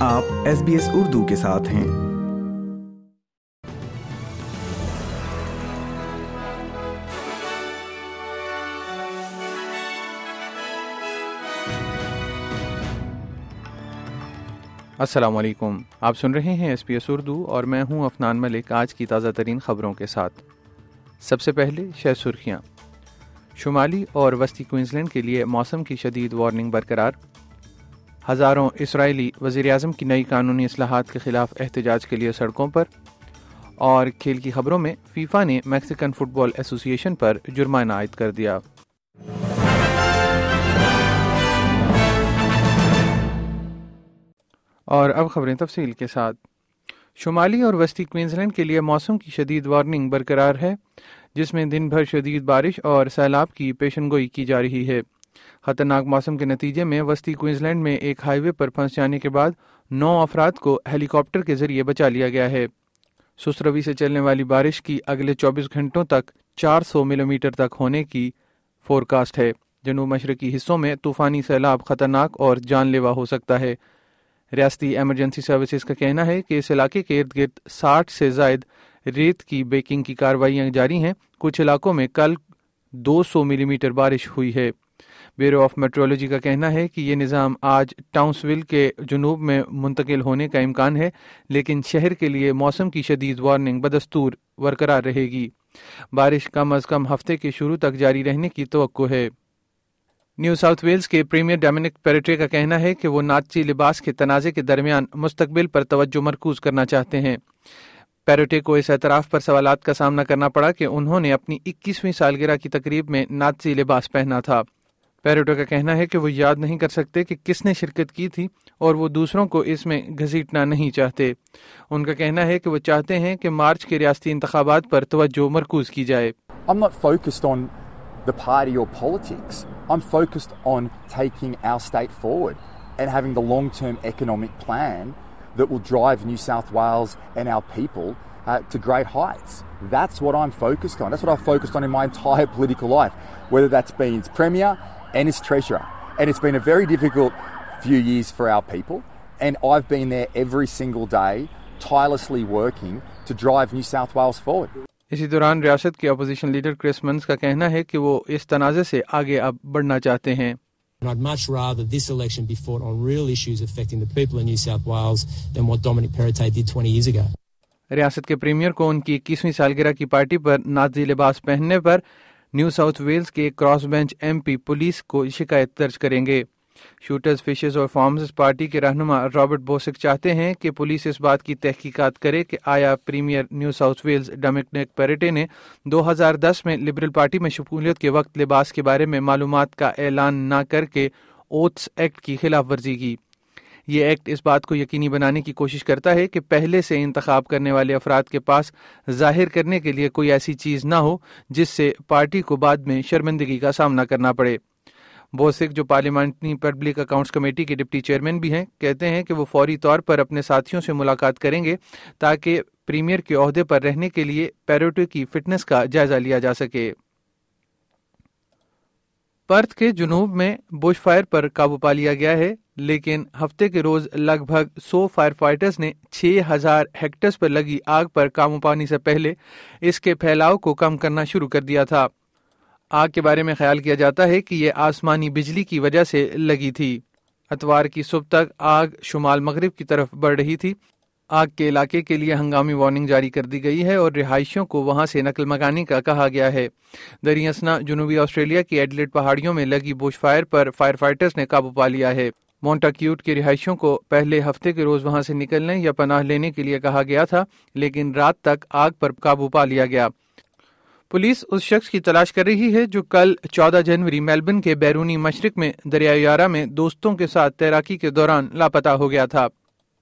آپ S B S Urdu کے ساتھ ہیں۔ السلام علیکم۔ آپ سن رہے ہیں ایس پی ایس اردو اور میں ہوں افنان ملک آج کی تازہ ترین خبروں کے ساتھ۔ سب سے پہلے شہ سرخیاں۔ شمالی اور وسطی کوئنزلینڈ کے لیے موسم کی شدید وارننگ برقرار۔ ہزاروں اسرائیلی وزیر اعظم کی نئی قانونی اصلاحات کے خلاف احتجاج کے لیے سڑکوں پر اور کھیل کی خبروں میں فیفا نے میکسیکن فٹ بال ایسوسی ایشن پر جرمانہ عائد کر دیا۔ اور اب خبریں تفصیل کے ساتھ۔ شمالی اور وسطی کوئنزلینڈ کے لیے موسم کی شدید وارننگ برقرار ہے، جس میں دن بھر شدید بارش اور سیلاب کی پیشن گوئی کی جا رہی ہے۔ خطرناک موسم کے نتیجے میں وسطی کوئنزلینڈ میں ایک ہائی وے پر پھنس جانے کے بعد نو افراد کو ہیلی کاپٹر کے ذریعے بچا لیا گیا ہے۔ سسروی سے چلنے والی بارش کی اگلے چوبیس گھنٹوں تک چار سو ملی میٹر تک ہونے کی فور کاسٹ ہے۔ جنوب مشرقی حصوں میں طوفانی سیلاب خطرناک اور جان لیوا ہو سکتا ہے۔ ریاستی ایمرجنسی سروسز کا کہنا ہے کہ اس علاقے کے ارد گرد ساٹھ سے زائد ریت کی بیکنگ کی کاروائیاں جاری ہیں۔ کچھ علاقوں میں کل دو سو ملی میٹر بارش ہوئی ہے۔ بیورو آف میٹرولوجی کا کہنا ہے کہ یہ نظام آج ٹاؤنس ول کے جنوب میں منتقل ہونے کا امکان ہے، لیکن شہر کے لیے موسم کی شدید وارننگ بدستور برقرار رہے گی۔ بارش کم از کم ہفتے کے شروع تک جاری رہنے کی توقع ہے۔ نیو ساؤتھ ویلز کے پریمیئر ڈومینک پیریٹری کا کہنا ہے کہ وہ ناچی لباس کے تنازع کے درمیان مستقبل پر توجہ مرکوز کرنا چاہتے ہیں۔ پیروٹے کو اس اعتراف پر سوالات کا سامنا کرنا پڑا کہ انہوں نے اپنی اکیسویں سالگرہ کی تقریب میں ناچی لباس پہنا تھا۔ پیروٹو کا کہنا ہے کہ وہ یاد نہیں کر سکتے کہ کس نے شرکت کی تھی اور وہ دوسروں کو اس میں گھسیٹنا نہیں چاہتے ان کا کہنا ہے کہ وہ چاہتے ہیں کہ مارچ کے ریاستی انتخابات پر توجہ مرکوز کی جائے I'm not focused on the party or politics. I'm focused on taking our state forward and having the long-term economic plan that will drive New South Wales and our people uh, to great heights. That's what I'm focused on. That's what I've focused on in my entire political life, whether that's been as Premier, and its treasurer. And it's been a very difficult few years for our people. And I've been there every single day, tirelessly working to drive New South Wales forward. اسی دوران ریاست کے opposition leader کرس means کا کہنا ہے کہ وہ اس تنازع سے آگے اب بڑھنا چاہتے ہیں And I'd much rather this election be fought on real issues affecting the people of New South Wales than what Dominic Perrottet did 20 years ago. ریاست کے پریمیئر کو ان کی اکیسویں سالگرہ کی پارٹی پر نازی لباس پہننے پر نیو ساؤتھ ویلز کے cross bench M P police کو شکایت درج کریں گے۔ شوٹرز فشز اور فارمز پارٹی کے رہنما رابرٹ بوسک چاہتے ہیں کہ پولیس اس بات کی تحقیقات کرے کہ آیا premier New South Wales Dominic Perrottet نے دو ہزار دس میں لبرل پارٹی میں شمولیت کے وقت لباس کے بارے میں معلومات کا اعلان نہ کر کے اوتس ایکٹ کی خلاف ورزی کی۔ یہ ایکٹ اس بات کو یقینی بنانے کی کوشش کرتا ہے کہ پہلے سے انتخاب کرنے والے افراد کے پاس ظاہر کرنے کے لیے کوئی ایسی چیز نہ ہو جس سے پارٹی کو بعد میں شرمندگی کا سامنا کرنا پڑے۔ بوسک جو پارلیمنٹری پبلک اکاؤنٹس کمیٹی کے ڈپٹی چیئرمین بھی ہیں، کہتے ہیں کہ وہ فوری طور پر اپنے ساتھیوں سے ملاقات کریں گے تاکہ پریمیئر کے عہدے پر رہنے کے لیے پیروٹو کی فٹنس کا جائزہ لیا جا سکے۔ پرتھ کے جنوب میں بش فائر پر قابو پا لیا گیا ہے، لیکن ہفتے کے روز لگ بھگ سو فائر فائٹرز نے چھ ہزار ہیکٹرز پر لگی آگ پر قابو پانے سے پہلے اس کے پھیلاؤ کو کم کرنا شروع کر دیا تھا۔ آگ کے بارے میں خیال کیا جاتا ہے کہ یہ آسمانی بجلی کی وجہ سے لگی تھی۔ اتوار کی صبح تک آگ شمال مغرب کی طرف بڑھ رہی تھی۔ آگ کے علاقے کے لیے ہنگامی وارننگ جاری کر دی گئی ہے اور رہائشیوں کو وہاں سے نقل مکانی کا کہا گیا ہے۔ دریاسنا، جنوبی آسٹریلیا کی ایڈلیٹ پہاڑیوں میں لگی بوش فائر پر فائر فائٹرز نے قابو پا لیا ہے۔ مونٹا کیوٹ کے رہائشیوں کو پہلے ہفتے کے روز وہاں سے نکلنے یا پناہ لینے کے لیے کہا گیا تھا، لیکن رات تک آگ پر قابو پا لیا گیا۔ پولیس اس شخص کی تلاش کر رہی ہے جو کل چودہ جنوری میلبن کے بیرونی مشرق میں دریائے یارہ میں دوستوں کے ساتھ تیراکی کے دوران لاپتہ ہو گیا تھا۔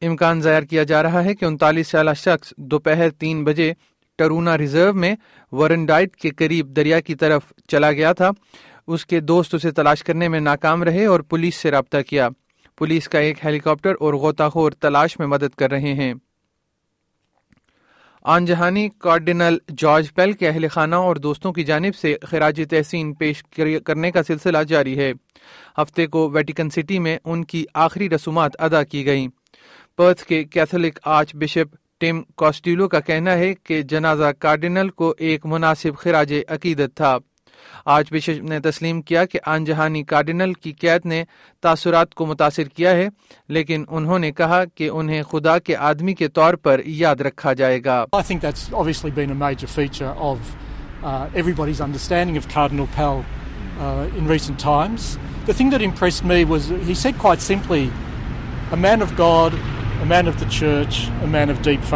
امکان ظاہر کیا جا رہا ہے کہ انتالیس سالہ شخص دوپہر تین بجے ٹرونا ریزرو میں ورنڈائٹ کے قریب دریا کی طرف چلا گیا تھا۔ اس کے دوست اسے تلاش کرنے میں ناکام رہے اور پولیس سے رابطہ کیا۔ پولیس کا ایک ہیلی کاپٹر اور غوطہ خور تلاش میں مدد کر رہے ہیں۔ آن جہانی کارڈینل جارج پیل کے اہل خانہ اور دوستوں کی جانب سے خراج تحسین پیش کرنے کا سلسلہ جاری ہے۔ ہفتے کو ویٹیکن سٹی میں ان کی آخری رسومات ادا کی گئیں۔ پرتھ کے Catholic archbishop Tim Costelloe کا کہنا ہے کہ جنازہ کارڈینل کو ایک مناسب خراج عقیدت تھا۔ آج بشپ نے تسلیم کیا کہ آن جہانی کارڈینل کی قید نے تاثرات کو متاثر کیا ہے، لیکن انہوں نے کہا کہ انہیں خدا کے آدمی کے طور پر یاد رکھا جائے گا۔ Man of God man of the church man of deep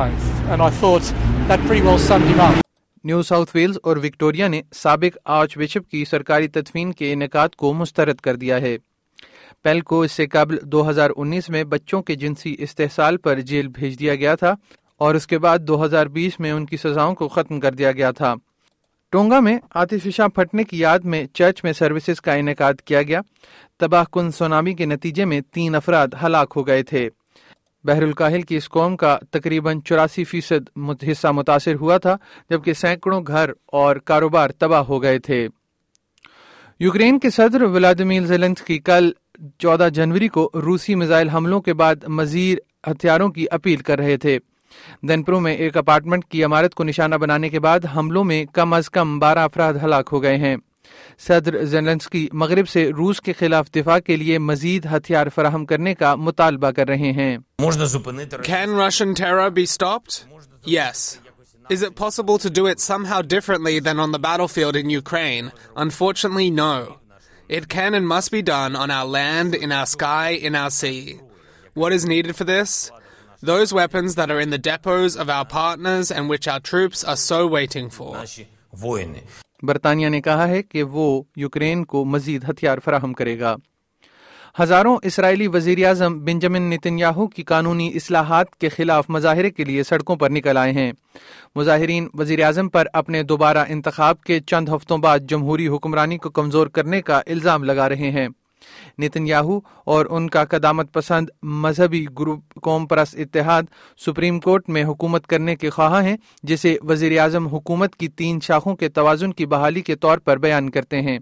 New South Wales اور وکٹوریا نے سابق آرچ بشپ کی سرکاری تدفین کے انعقاد کو مسترد کر دیا ہے۔ پیل کو اس سے قبل دو ہزار انیس میں بچوں کے جنسی استحصال پر جیل بھیج دیا گیا تھا اور اس کے بعد دو ہزار بیس میں ان کی سزاؤں کو ختم کر دیا گیا تھا۔ ٹونگا میں آتشفشاں پھٹنے کی یاد میں چرچ میں سروسز کا انعقاد کیا گیا۔ تباہ کن سونامی کے نتیجے میں تین افراد ہلاک ہو گئے تھے۔ بحر الکاہل کی اس قوم کا تقریباً چوراسی فیصد حصہ متاثر ہوا تھا، جبکہ سینکڑوں گھر اور کاروبار تباہ ہو گئے تھے۔ یوکرین کے صدر ولادیمیر زیلنس کی کل چودہ جنوری کو روسی میزائل حملوں کے بعد مزید ہتھیاروں کی اپیل کر رہے تھے۔ دنپرو میں ایک اپارٹمنٹ کی عمارت کو نشانہ بنانے کے بعد حملوں میں کم از کم بارہ افراد ہلاک ہو گئے ہیں۔ صدر زیلنسکی مغرب سے روس کے خلاف دفاع کے لیے مزید ہتھیار فراہم کرنے کا مطالبہ کر رہے ہیں Can Russian terror be stopped? Yes. Is it possible to do it somehow differently than on the battlefield in Ukraine? Unfortunately, no. It can and must be done on our land, in our sky, in our sea. What is needed for this? Those weapons that are in the depots of our partners and which our troops are so waiting for. برطانیہ نے کہا ہے کہ وہ Ukraine کو مزید ہتھیار فراہم کرے گا۔ ہزاروں اسرائیلی وزیر اعظم بنجمن نتنیاہو کی قانونی اصلاحات کے خلاف مظاہرے کے لیے سڑکوں پر نکل آئے ہیں۔ مظاہرین وزیر اعظم پر اپنے دوبارہ انتخاب کے چند ہفتوں بعد جمہوری حکمرانی کو کمزور کرنے کا الزام لگا رہے ہیں۔ نتن یاہو اور ان کا قدامت پسند مذہبی گروپ قوم پرست اتحاد سپریم کورٹ میں حکومت کرنے کے خواہاں ہیں، جسے وزیر اعظم حکومت کی تین شاخوں کے توازن کی بحالی کے طور پر بیان کرتے ہیں۔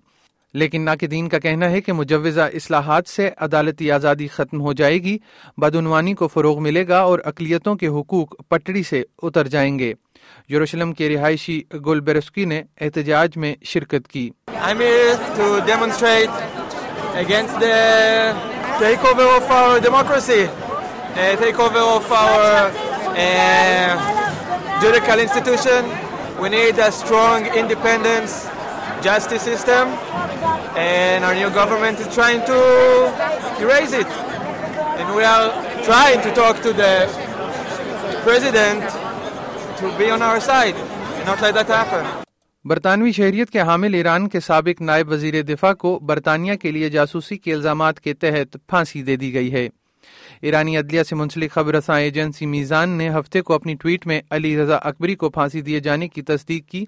لیکن ناقدین کا کہنا ہے کہ مجوزہ اصلاحات سے عدالتی آزادی ختم ہو جائے گی، بدعنوانی کو فروغ ملے گا اور اقلیتوں کے حقوق پٹڑی سے اتر جائیں گے۔ یوروشلم کے رہائشی گل بیرسکی نے احتجاج میں شرکت کی۔ Against the takeover of our democracy, uh, takeover of our uh, judicial institution. We need a strong, independent justice system, and our new government is trying to erase it. And we are trying to talk to the president to be on our side and not let that happen. برطانوی شہریت کے حامل ایران کے سابق نائب وزیر دفاع کو برطانیہ کے لیے جاسوسی کے الزامات کے تحت پھانسی دے دی گئی ہے۔ ایرانی عدلیہ سے منسلک خبر رساں ایجنسی میزان نے ہفتے کو اپنی ٹویٹ میں علی رضا اکبری کو پھانسی دیے جانے کی تصدیق کی،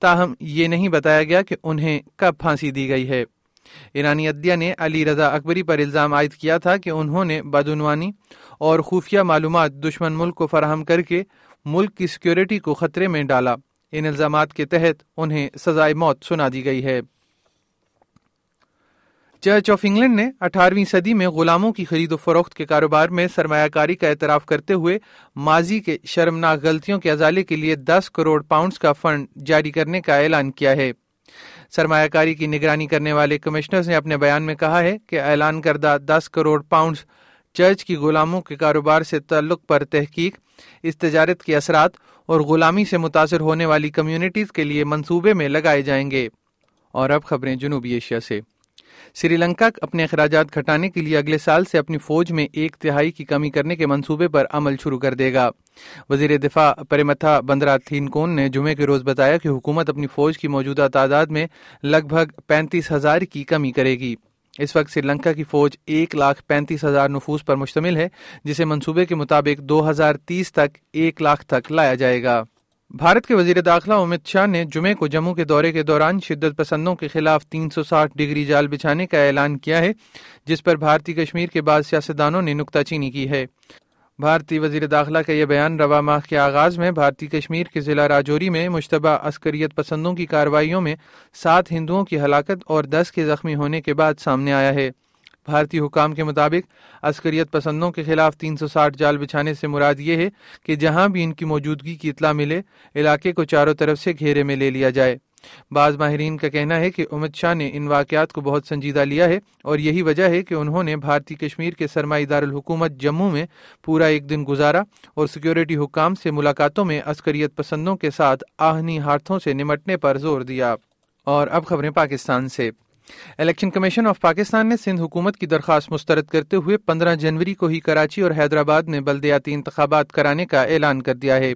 تاہم یہ نہیں بتایا گیا کہ انہیں کب پھانسی دی گئی ہے۔ ایرانی عدلیہ نے علی رضا اکبری پر الزام عائد کیا تھا کہ انہوں نے بدعنوانی اور خفیہ معلومات دشمن ملک کو فراہم کر کے ملک کی سیکیورٹی کو خطرے میں ڈالا۔ ان الزامات کے تحت انہیں سزائے موت سنا دی گئی ہے۔ چرچ آف انگلینڈ نے اٹھارہویں صدی میں غلاموں کی خرید و فروخت کے کاروبار میں سرمایہ کاری کا اعتراف کرتے ہوئے ماضی کے شرمناک غلطیوں کے ازالے کے لیے دس کروڑ پاؤنڈز کا فنڈ جاری کرنے کا اعلان کیا ہے۔ سرمایہ کاری کی نگرانی کرنے والے کمشنر نے اپنے بیان میں کہا ہے کہ اعلان کردہ دس کروڑ پاؤنڈز چرچ کی غلاموں کے کاروبار سے تعلق پر تحقیق، اس تجارت کے اثرات اور غلامی سے متاثر ہونے والی کمیونٹیز کے لیے منصوبے میں لگائے جائیں گے۔ اور اب خبریں جنوبی ایشیا سے۔ سری لنکا اپنے اخراجات گھٹانے کے لیے اگلے سال سے اپنی فوج میں ایک تہائی کی کمی کرنے کے منصوبے پر عمل شروع کر دے گا۔ وزیر دفاع پریمتھا بندرا تھین کون نے جمعے کے روز بتایا کہ حکومت اپنی فوج کی موجودہ تعداد میں لگ بھگ پینتیس ہزار کی کمی کرے گی۔ اس وقت سری لنکا کی فوج ایک لاکھ پینتیس ہزار نفوس پر مشتمل ہے، جسے منصوبے کے مطابق دو ہزار تیس تک ایک لاکھ تک لایا جائے گا۔ بھارت کے وزیر داخلہ امت شاہ نے جمعے کو جموں کے دورے کے دوران شدت پسندوں کے خلاف تین سو ساٹھ ڈگری جال بچھانے کا اعلان کیا ہے، جس پر بھارتی کشمیر کے بعض سیاستدانوں نے نکتہ چینی کی ہے۔ بھارتی وزیر داخلہ کا یہ بیان روا ماہ کے آغاز میں بھارتی کشمیر کے ضلع راجوری میں مشتبہ عسکریت پسندوں کی کارروائیوں میں سات ہندوؤں کی ہلاکت اور دس کے زخمی ہونے کے بعد سامنے آیا ہے۔ بھارتی حکام کے مطابق عسکریت پسندوں کے خلاف تین سو ساٹھ جال بچھانے سے مراد یہ ہے کہ جہاں بھی ان کی موجودگی کی اطلاع ملے، علاقے کو چاروں طرف سے گھیرے میں لے لیا جائے۔ بعض ماہرین کا کہنا ہے کہ امت شاہ نے ان واقعات کو بہت سنجیدہ لیا ہے اور یہی وجہ ہے کہ انہوں نے بھارتی کشمیر کے سرمائی دارالحکومت جموں میں پورا ایک دن گزارا اور سیکیورٹی حکام سے ملاقاتوں میں عسکریت پسندوں کے ساتھ آہنی ہاتھوں سے نمٹنے پر زور دیا۔ اور اب خبریں پاکستان سے۔ الیکشن کمیشن آف پاکستان نے سندھ حکومت کی درخواست مسترد کرتے ہوئے پندرہ جنوری کو ہی کراچی اور حیدرآباد میں بلدیاتی انتخابات کرانے کا اعلان کر دیا ہے۔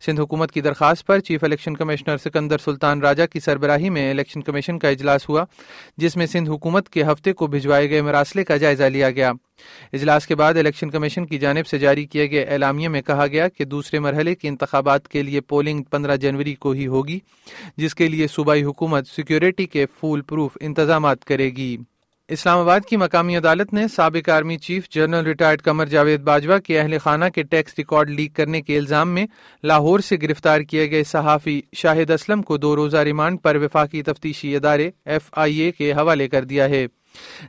سندھ حکومت کی درخواست پر chief election commissioner Sikandar Sultan Raja کی سربراہی میں الیکشن کمیشن کا اجلاس ہوا، جس میں سندھ حکومت کے ہفتے کو بھجوائے گئے مراسلے کا جائزہ لیا گیا۔ اجلاس کے بعد الیکشن کمیشن کی جانب سے جاری کیے گئے اعلامیہ میں کہا گیا کہ دوسرے مرحلے کے انتخابات کے لیے پولنگ پندرہ جنوری کو ہی ہوگی، جس کے لیے صوبائی حکومت سیکیورٹی کے فول پروف انتظامات کرے گی۔ اسلام آباد کی مقامی عدالت نے سابق army chief general retired Qamar Javed Bajwa کے اہل خانہ کے ٹیکس ریکارڈ لیک کرنے کے الزام میں لاہور سے گرفتار کیے گئے صحافی شاہد اسلم کو دو روزہ ریمانڈ پر وفاقی تفتیشی ادارے ایف آئی اے کے حوالے کر دیا ہے۔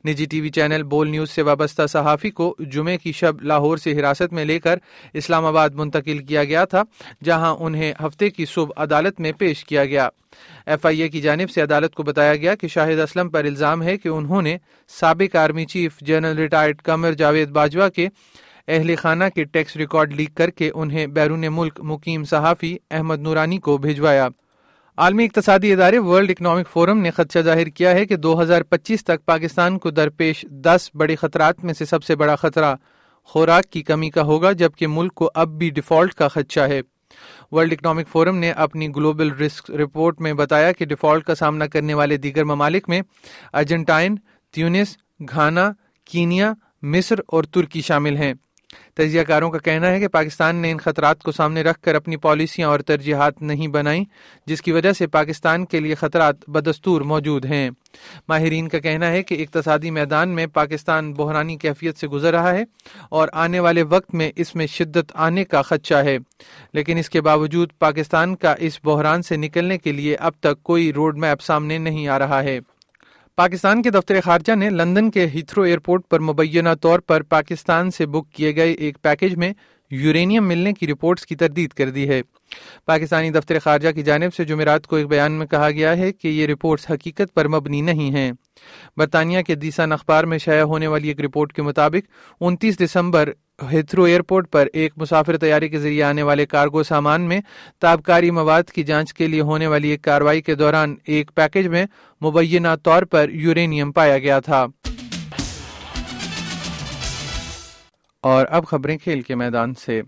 نجی T V channel Bol news سے وابستہ صحافی کو جمعے کی شب لاہور سے حراست میں لے کر اسلام آباد منتقل کیا گیا تھا، جہاں انہیں ہفتے کی صبح عدالت میں پیش کیا گیا۔ ایف آئی اے کی جانب سے عدالت کو بتایا گیا کہ شاہد اسلم پر الزام ہے کہ انہوں نے سابق army chief general retired Qamar Javed Bajwa کے اہل خانہ کے ٹیکس ریکارڈ لیک کر کے انہیں بیرون ملک مقیم صحافی احمد نورانی کو بھیجوایا عالمی اقتصادی ادارے ورلڈ اکنامک فورم نے خدشہ ظاہر کیا ہے کہ دو ہزار پچیس تک پاکستان کو درپیش دس بڑے خطرات میں سے سب سے بڑا خطرہ خوراک کی کمی کا ہوگا، جبکہ ملک کو اب بھی ڈیفالٹ کا خدشہ ہے۔ ورلڈ اکنامک فورم نے اپنی گلوبل رسک رپورٹ میں بتایا کہ ڈیفالٹ کا سامنا کرنے والے دیگر ممالک میں ارجنٹائن، تیونس، گھانا، کینیا، مصر اور ترکی شامل ہیں۔ تجزیہ کاروں کا کہنا ہے کہ پاکستان نے ان خطرات کو سامنے رکھ کر اپنی پالیسیاں اور ترجیحات نہیں بنائیں، جس کی وجہ سے پاکستان کے لیے خطرات بدستور موجود ہیں۔ ماہرین کا کہنا ہے کہ اقتصادی میدان میں پاکستان بحرانی کیفیت سے گزر رہا ہے اور آنے والے وقت میں اس میں شدت آنے کا خدشہ ہے۔ لیکن اس کے باوجود پاکستان کا اس بحران سے نکلنے کے لیے اب تک کوئی روڈ میپ سامنے نہیں آ رہا ہے۔ پاکستان کے دفتر خارجہ نے لندن کے ہیتھرو ایئرپورٹ پر مبینہ طور پر پاکستان سے بک کیے گئے ایک پیکج میں یورینیم ملنے کی رپورٹس کی تردید کر دی ہے۔ پاکستانی دفتر خارجہ کی جانب سے جمعرات کو ایک بیان میں کہا گیا ہے کہ یہ رپورٹس حقیقت پر مبنی نہیں ہیں۔ برطانیہ کے دیسان اخبار میں شائع ہونے والی ایک رپورٹ کے مطابق انتیس دسمبر ہیتھرو ایئرپورٹ پر ایک مسافر تیاری کے ذریعے آنے والے کارگو سامان میں تابکاری مواد کی جانچ کے لیے ہونے والی ایک کاروائی کے دوران ایک پیکج میں مبینہ طور پر یورینیم پایا گیا تھا۔ اور اب خبریں کھیل کے میدان سے۔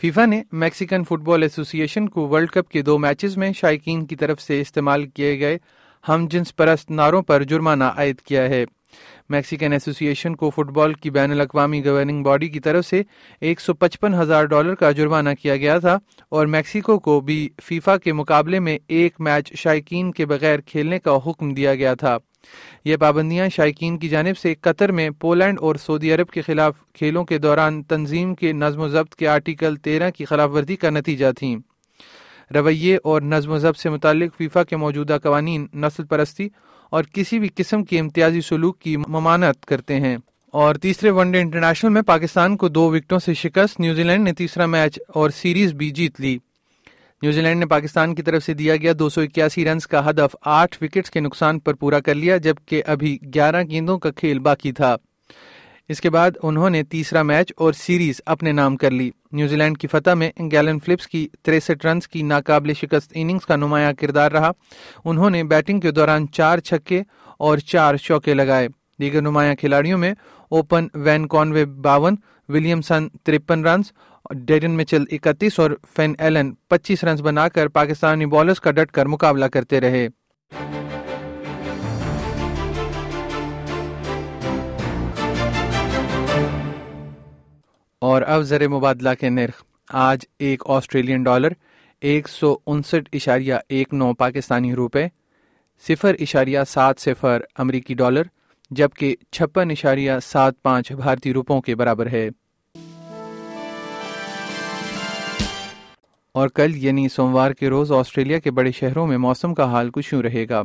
فیفا نے میکسیکن فٹ بال ایسوسی ایشن کو ورلڈ کپ کے دو میچز میں شائقین کی طرف سے استعمال کیے گئے ہم جنس پرست ناروں پر جرمانہ عائد کیا ہے۔ میکسیکن ایسوسی ایشن کو فٹ بال کی بین الاقوامی گورننگ باڈی کی طرف سے ایک سو پچپن ہزار ڈالر کا جرمانہ کیا گیا تھا اور میکسیکو کو بھی فیفا کے مقابلے میں ایک میچ شائقین کے بغیر کھیلنے کا حکم دیا گیا تھا۔ یہ پابندیاں شائقین کی جانب سے قطر میں پولینڈ اور سعودی عرب کے خلاف کھیلوں کے دوران تنظیم کے نظم و ضبط کے آرٹیکل تیرہ کی خلاف ورزی کا نتیجہ تھیں۔ رویے اور نظم و ضبط سے متعلق فیفا کے موجودہ قوانین نسل پرستی اور کسی بھی قسم کے امتیازی سلوک کی ممانت کرتے ہیں۔ اور تیسرے ون ڈے انٹرنیشنل میں پاکستان کو دو وکٹوں سے شکست نیوزی لینڈ نے تیسرا میچ اور سیریز بھی جیت لی۔ نیوزی لینڈ نے پاکستان کی طرف سے دیا گیا دو سو اکیاسی رنز کا ہدف آٹھ وکٹس کے نقصان پر پورا کر لیا، جبکہ ابھی گیارہ گیندوں کا کھیل باقی تھا۔ اس کے بعد انہوں نے تیسرا میچ اور سیریز اپنے نام کر لی۔ نیوزی لینڈ کی فتح میں گیلن فلپس کی تریسٹھ رنز کی ناقابل شکست اننگز کا نمایاں کردار رہا۔ انہوں نے بیٹنگ کے دوران چار چھکے اور چار چوکے لگائے۔ دیگر نمایاں کھلاڑیوں میں اوپن وین کانوے باون، ولیمسن ترپن رنز ڈیرن مچل اکتیس اور فین ایلن پچیس رنز بنا کر پاکستانی بالرز کا ڈٹ کر مقابلہ کرتے رہے۔ اور اب زر مبادلہ کے نرخ۔ آج ایک آسٹریلین ڈالر، ایک سو انسٹھ اشاریہ ایک نو پاکستانی روپے، صفر اشاریہ سات صفر امریکی ڈالر، جبکہ چھپن اشاریہ سات پانچ بھارتی روپوں کے برابر ہے۔ اور کل یعنی سوموار کے روز آسٹریلیا کے بڑے شہروں میں موسم کا حال کچھ یوں رہے گا۔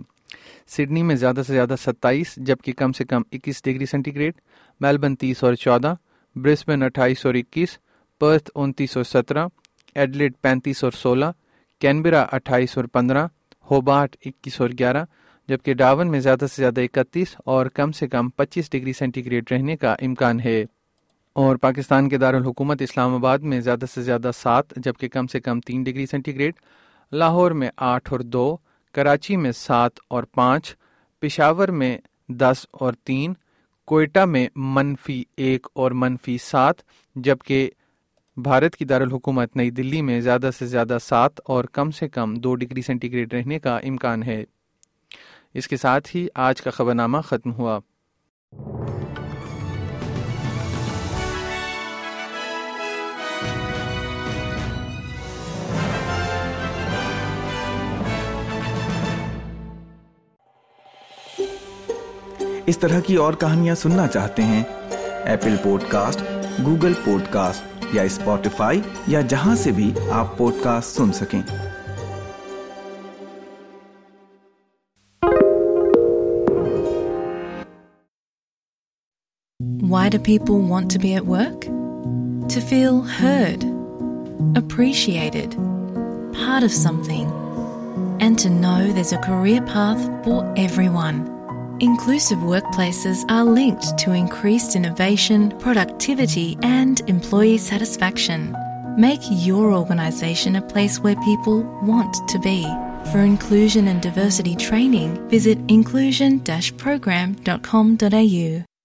سڈنی میں زیادہ سے زیادہ ستائیس، جبکہ کم سے کم اکیس ڈگری سینٹی گریڈ، میلبن تیس اور چودہ برسبن اٹھائیس اور اکیس، پرتھ انتیس اور سترہ ایڈلیڈ پینتیس اور سولہ، کینبرا اٹھائیس اور پندرہ، ہوبارٹ اکیس اور گیارہ، جبکہ ڈاون میں زیادہ سے زیادہ اکتیس اور کم سے کم پچیس ڈگری سینٹی گریڈ رہنے کا امکان ہے۔ اور پاکستان کے دارالحکومت اسلام آباد میں زیادہ سے زیادہ سات، جبکہ کم سے کم تین ڈگری سینٹی گریڈ لاہور میں آٹھ اور دو، کراچی میں سات اور پانچ، پشاور میں دس اور تین کوئٹہ میں منفی ایک اور منفی سات، جبکہ بھارت کی دارالحکومت نئی دلی میں زیادہ سے زیادہ سات اور کم سے کم دو ڈگری سینٹی گریڈ رہنے کا امکان ہے۔ اس کے ساتھ ہی آج کا خبرنامہ ختم ہوا۔ اس طرح کی اور کہانیاں سننا چاہتے ہیں Apple podcast Google podcast یا اسپوٹیفائی یا جہاں سے بھی آپ پوڈ کاسٹ سن سکیں Why do people want to be at work? To feel heard, appreciated, part of something, and to know there's a career path for everyone. Inclusive workplaces are linked to increased innovation, productivity, and employee satisfaction. Make your organization a place where people want to be. For inclusion and diversity training, visit inclusion-program.com.au.